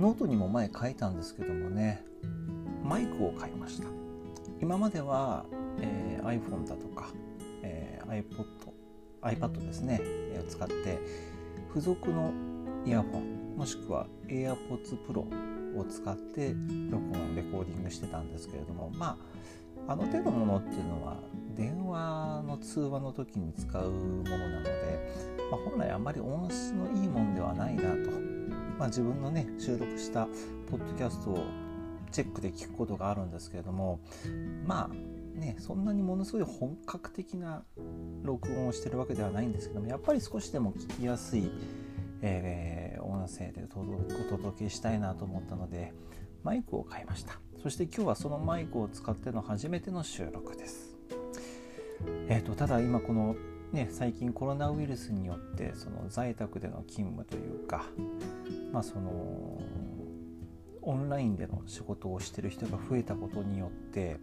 ノートにも前書いたんですけどもねマイクを買いました。今までは、えー、iPhone だとか、えー、iPod iPad ですね、えー、使って付属のイヤホンもしくは AirPods Pro を使って録音レコーディングしてたんですけれどもまああの手のものっていうのは電話の通話の時に使うものなので、まあ、本来あんまり音質のいいもんではないなと、まあ、自分のね収録したポッドキャストをチェックで聞くことがあるんですけれどもまあねそんなにものすごい本格的な録音をしてるわけではないんですけどもやっぱり少しでも聞きやすい、えー、音声でお届けしたいなと思ったのでマイクを買いました。そして今日はそのマイクを使っての初めての収録です。えーと、ただ今このね最近コロナウイルスによってその在宅での勤務というかまあそのオンラインでの仕事をしてる人が増えたことによって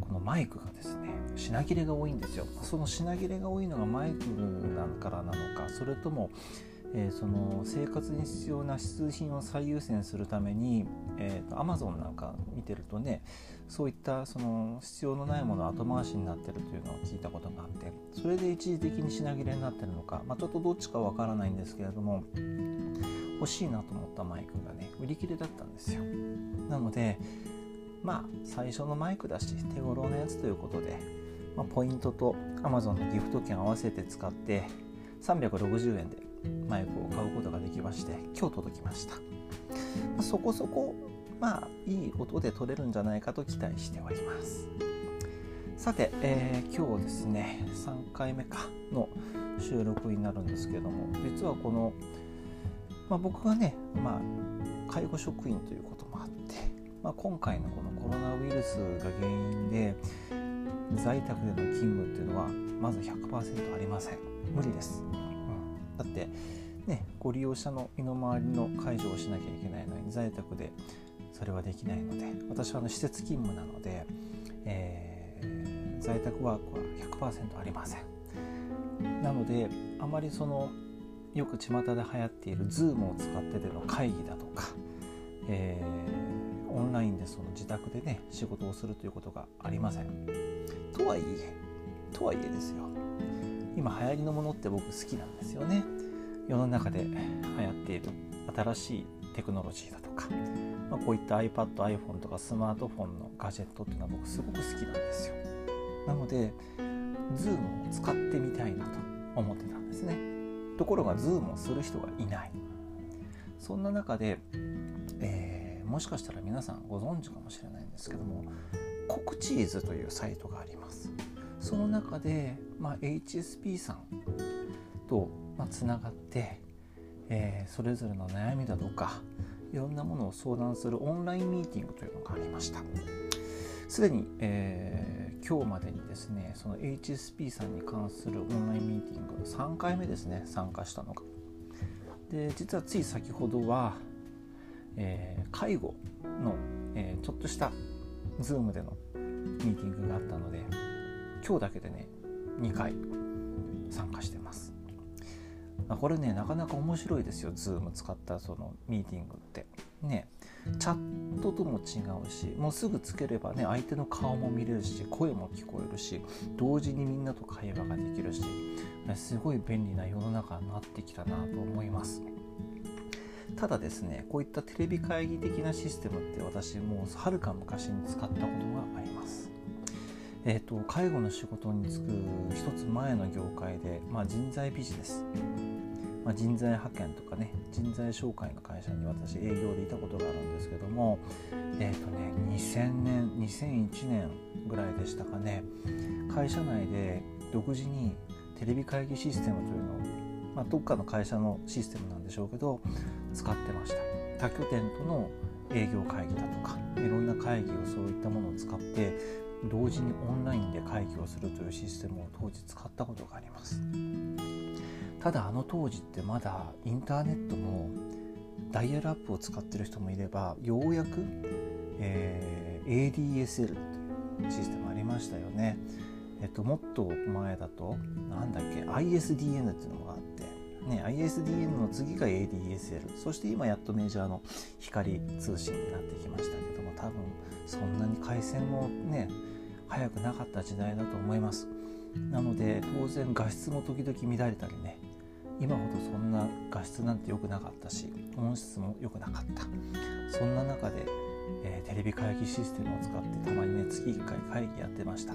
このマイクがですね品切れが多いんですよ。その品切れが多いのがマイクなんからなのかそれとも、えー、その生活に必要な必需品を最優先するために、えーと、Amazon なんか見てるとねそういったその必要のないもの後回しになってるというのを聞いたことがあってそれで一時的に品切れになってるのか、まあ、ちょっとどっちかわからないんですけれども欲しいなと思ったマイクがね売り切れだったんですよ。なのでまあ最初のマイクだし手頃なやつということで、まあ、ポイントと Amazon のギフト券合わせて使って360円でマイクを買うことができまして今日届きました、まあ、そこそこまあいい音で撮れるんじゃないかと期待しております。さて、えー、今日ですね3回目かの収録になるんですけども実はこのまあ、僕がね、まあ、介護職員ということもあって、まあ、今回のこのコロナウイルスが原因で在宅での勤務っていうのはまず100%ありません。無理です、だってねご利用者の身の回りの介助をしなきゃいけないのに在宅でそれはできないので私はあの施設勤務なので、えー、在宅ワークは100%ありませんなのであまりそのよく巷で流行っている Zoom を使ってでの会議だとか、えー、オンラインでその自宅でね仕事をするということがありません。とはいえとはいえですよ今流行りのものって僕好きなんですよね。世の中で流行っている新しいテクノロジーだとか、まあ、こういった iPad、iPhone とかスマートフォンのガジェットっていうのは僕すごく好きなんですよ。なので Zoom を使ってみたいなと思ってたんですね。ところが Zoom をする人がいないそんな中で、えー、もしかしたら皆さんご存知かもしれないんですけどもコクチーズというサイトがありますその中で、まあ、HSP さんとつな、がって、えー、それぞれの悩みだとかいろんなものを相談するオンラインミーティングというのがありました。すでに、えー今日までにですねその HSP さんに関するオンラインミーティング3回目ですね参加したのが。で実はつい先ほどは、えー、介護の、えー、ちょっとした Zoom でのミーティングがあったので今日だけでね2回参加してます。これねなかなか面白いですよ。Zoom 使ったそのミーティングって。ねチャットとも違うしもうすぐつければね相手の顔も見れるし声も聞こえるし同時にみんなと会話ができるしすごい便利な世の中になってきたなと思います。ただですねこういったテレビ会議的なシステムって私もうはるか昔に使ったことがあります。えーと、介護の仕事に就く一つ前の業界で、まあ、人材ビジネス。まあ、人材派遣とかね人材紹介の会社に私営業でいたことがあるんですけどもえっ、ー、とね2000年2001年ぐらいでしたかね会社内で独自にテレビ会議システムというのを、まあ、どっかの会社のシステムなんでしょうけど使ってました。他拠点との営業会議だとかいろんな会議をそういったものを使って同時にオンラインで会議をするというシステムを当時使ったことがありますただあの当時ってまだインターネットもダイヤルアップを使ってる人もいればようやく、えー、ADSL というシステムありましたよね。えっと、もっと前だとなんだっけ ISDN っていうのがあってね、ISDN の次が ADSL そして今やっとメジャーの光通信になってきましたけども多分そんなに回線もね早くなかった時代だと思います。なので当然画質も時々乱れたりね。今ほどそんな画質なんて良くなかったし音質も良くなかった。そんな中で、えー、テレビ会議システムを使ってたまにね月1回会議やってました。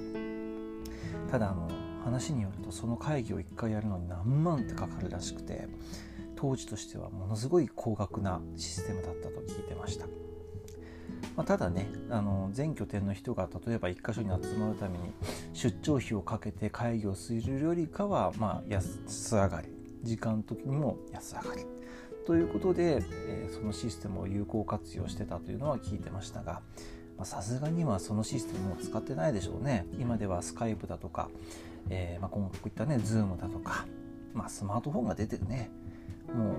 ただあの話によるとその会議を1回やるのに何万ってかかるらしくて当時としてはものすごい高額なシステムだったと聞いてました、まあ、ただねあの全拠点の人が例えば1箇所に集まるために出張費をかけて会議をするよりかはまあ安上がり。時間の時にも安上がり。ということで、えー、そのシステムを有効活用してたというのは聞いてましたがさすがにはそのシステムを使ってないでしょうね。今ではスカイプだとか、えー、まあ、こういったね Zoom だとか、まあ、スマートフォンが出てるね。も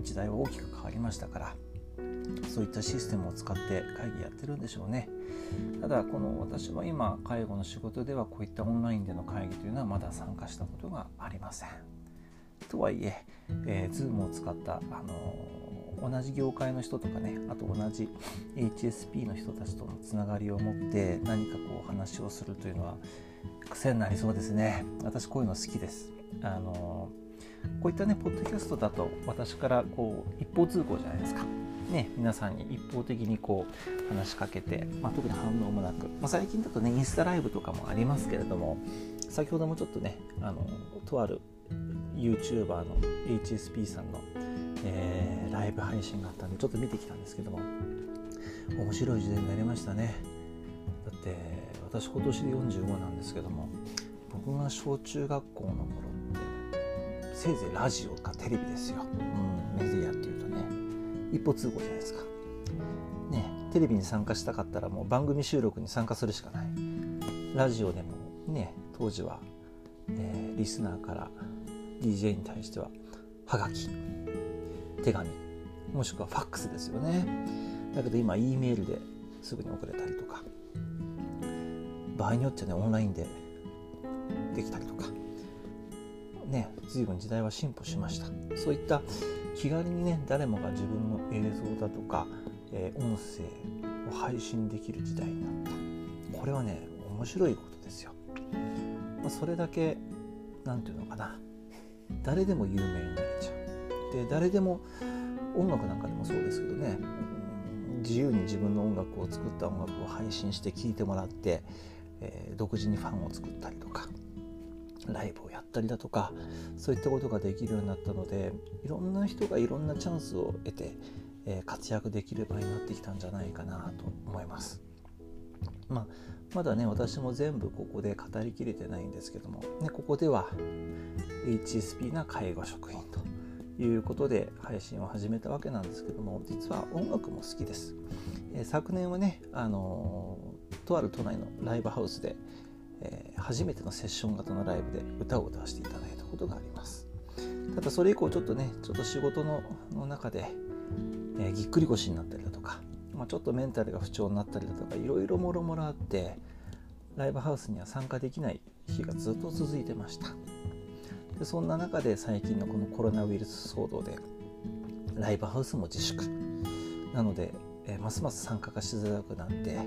う時代は大きく変わりましたから。そういったシステムを使って会議やってるんでしょうねただこの私は今介護の仕事ではこういったオンラインでの会議というのはまだ参加したことがありませんとはいええー、Zoom を使った、あのー、同じ業界の人とかねあと同じ HSP の人たちとのつながりを持って何かこう話をするというのは癖になりそうですね私こういうの好きです。あのー、こういったねポッドキャストだと私からこう一方通行じゃないですか。ね、皆さんに一方的にこう話しかけて、まあ、特に反応もなく、まあ、最近だとねインスタライブとかもありますけれども先ほどもちょっとねあのとある YouTuber の HSP さんの、えー、ライブ配信があったんでちょっと見てきたんですけども面白い時代になりましたね。だって私今年で45なんですけども僕が小中学校の頃ってせいぜいラジオかテレビですよ、うん、メディアっていうとね。一歩通行じゃないですか。ねテレビに参加したかったらもう番組収録に参加するしかない。ラジオでもね当時は、えー、リスナーから DJ に対してははがき手紙もしくはファックスですよね。だけど今 E メールですぐに送れたりとか場合によってはねオンラインでできたりとか。ね随分時代は進歩しました。そういった気軽にね誰もが自分の映像だとか、えー、音声を配信できる時代になった。これはね面白いことですよ、まあ、それだけ何て言うのかな。誰でも有名になれちゃう。で誰でも音楽なんかでもそうですけどね自由に自分の音楽を作った音楽を配信して聴いてもらって、えー、独自にファンを作ったりとか。ライブをやったりだとかそういったことができるようになったのでいろんな人がいろんなチャンスを得て、えー、活躍できる場になってきたんじゃないかなと思います。まあ、まだね私も全部ここで語りきれてないんですけども、ね、ここでは HSP な介護職員ということで配信を始めたわけなんですけども実は音楽も好きです、えー、昨年はね、あのー、とある都内のライブハウスで、初めてのセッション型のライブで歌を歌わせていただいたことがあります。ただそれ以降ちょっとねちょっと仕事の中で、えぎっくり腰になったりだとか、まあ、ちょっとメンタルが不調になったりだとかいろいろもろもろあってライブハウスには参加できない日がずっと続いてました。でそんな中で最近のこのコロナウイルス騒動でライブハウスも自粛。なので、えー、ますます参加がしづらくなって、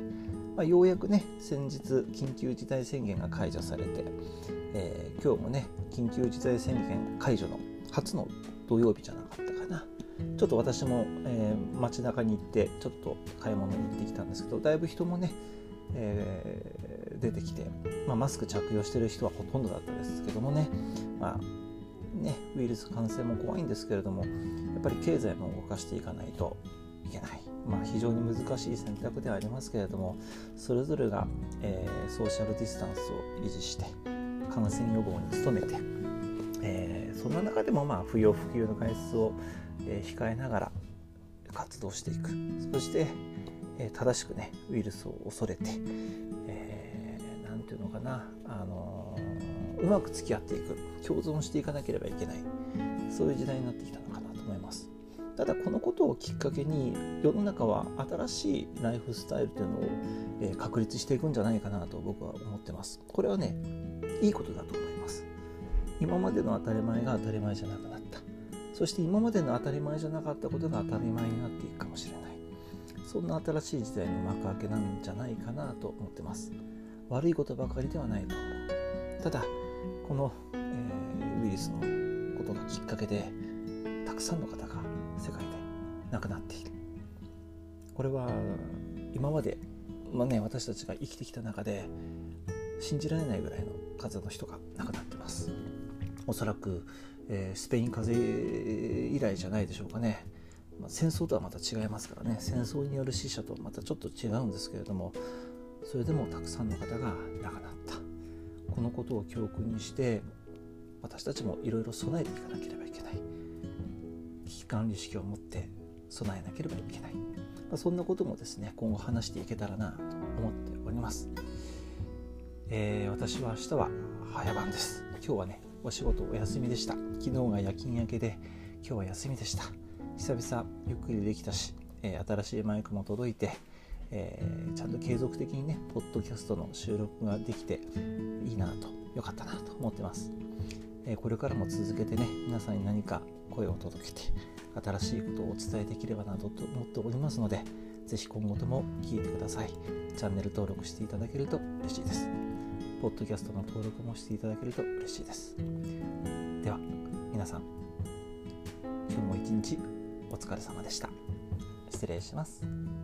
まあ、ようやくね先日緊急事態宣言が解除されて、えー、今日もね緊急事態宣言解除の初の土曜日じゃなかったかな。ちょっと私も、えー、街中に行ってちょっと買い物に行ってきたんですけどだいぶ人もねえー、出てきて、まあ、マスク着用してる人はほとんどだったですけどもね,、まあ、ねウイルス感染も怖いんですけれどもやっぱり経済も動かしていかないといけない、まあ、非常に難しい選択ではありますけれどもそれぞれが、えー、ソーシャルディスタンスを維持して感染予防に努めて、えー、そんな中でもまあ不要不急の外出を、えー、控えながら活動していく。そして、え正しくねウイルスを恐れて何、えー、て言うのかな、あの、うまく付き合っていく。共存していかなければいけない。そういう時代になってきたのかな。ただこのことをきっかけに世の中は新しいライフスタイルというのを、え、確立していくんじゃないかなと僕は思ってます。これはねいいことだと思います。今までの当たり前が当たり前じゃなくなった。そして今までの当たり前じゃなかったことが当たり前になっていくかもしれない。そんな新しい時代の幕開けなんじゃないかなと思ってます。悪いことばかりではないと思う。ただこの、えー、ウイルスのことがきっかけでたくさんの方が世界で亡くなっている。これは今まで、まあね、私たちが生きてきた中で信じられないぐらいの数の人が亡くなってます。おそらく、えー、スペイン風邪以来じゃないでしょうかね、まあ、戦争とはまた違いますからね。戦争による死者とまたちょっと違うんですけれどもそれでもたくさんの方が亡くなった。このことを教訓にして私たちもいろいろ備えていかなければ管理意識を持って備えなければいけない、まあ、そんなこともですね今後話していけたらなと思っております、えー、私は明日は早番です。今日はねお仕事お休みでした。昨日が夜勤明けで今日は休みでした。久々ゆっくりできたし、えー、新しいマイクも届いて、えー、ちゃんと継続的にねポッドキャストの収録ができていいなとよかったなと思ってます、えこれからも続けてね皆さんに何か声を届けて新しいことをお伝えできればなと思っておりますので是非今後とも聞いてください。チャンネル登録していただけると嬉しいです。ポッドキャストの登録もしていただけると嬉しいです。では皆さん今日も一日お疲れ様でした。失礼します。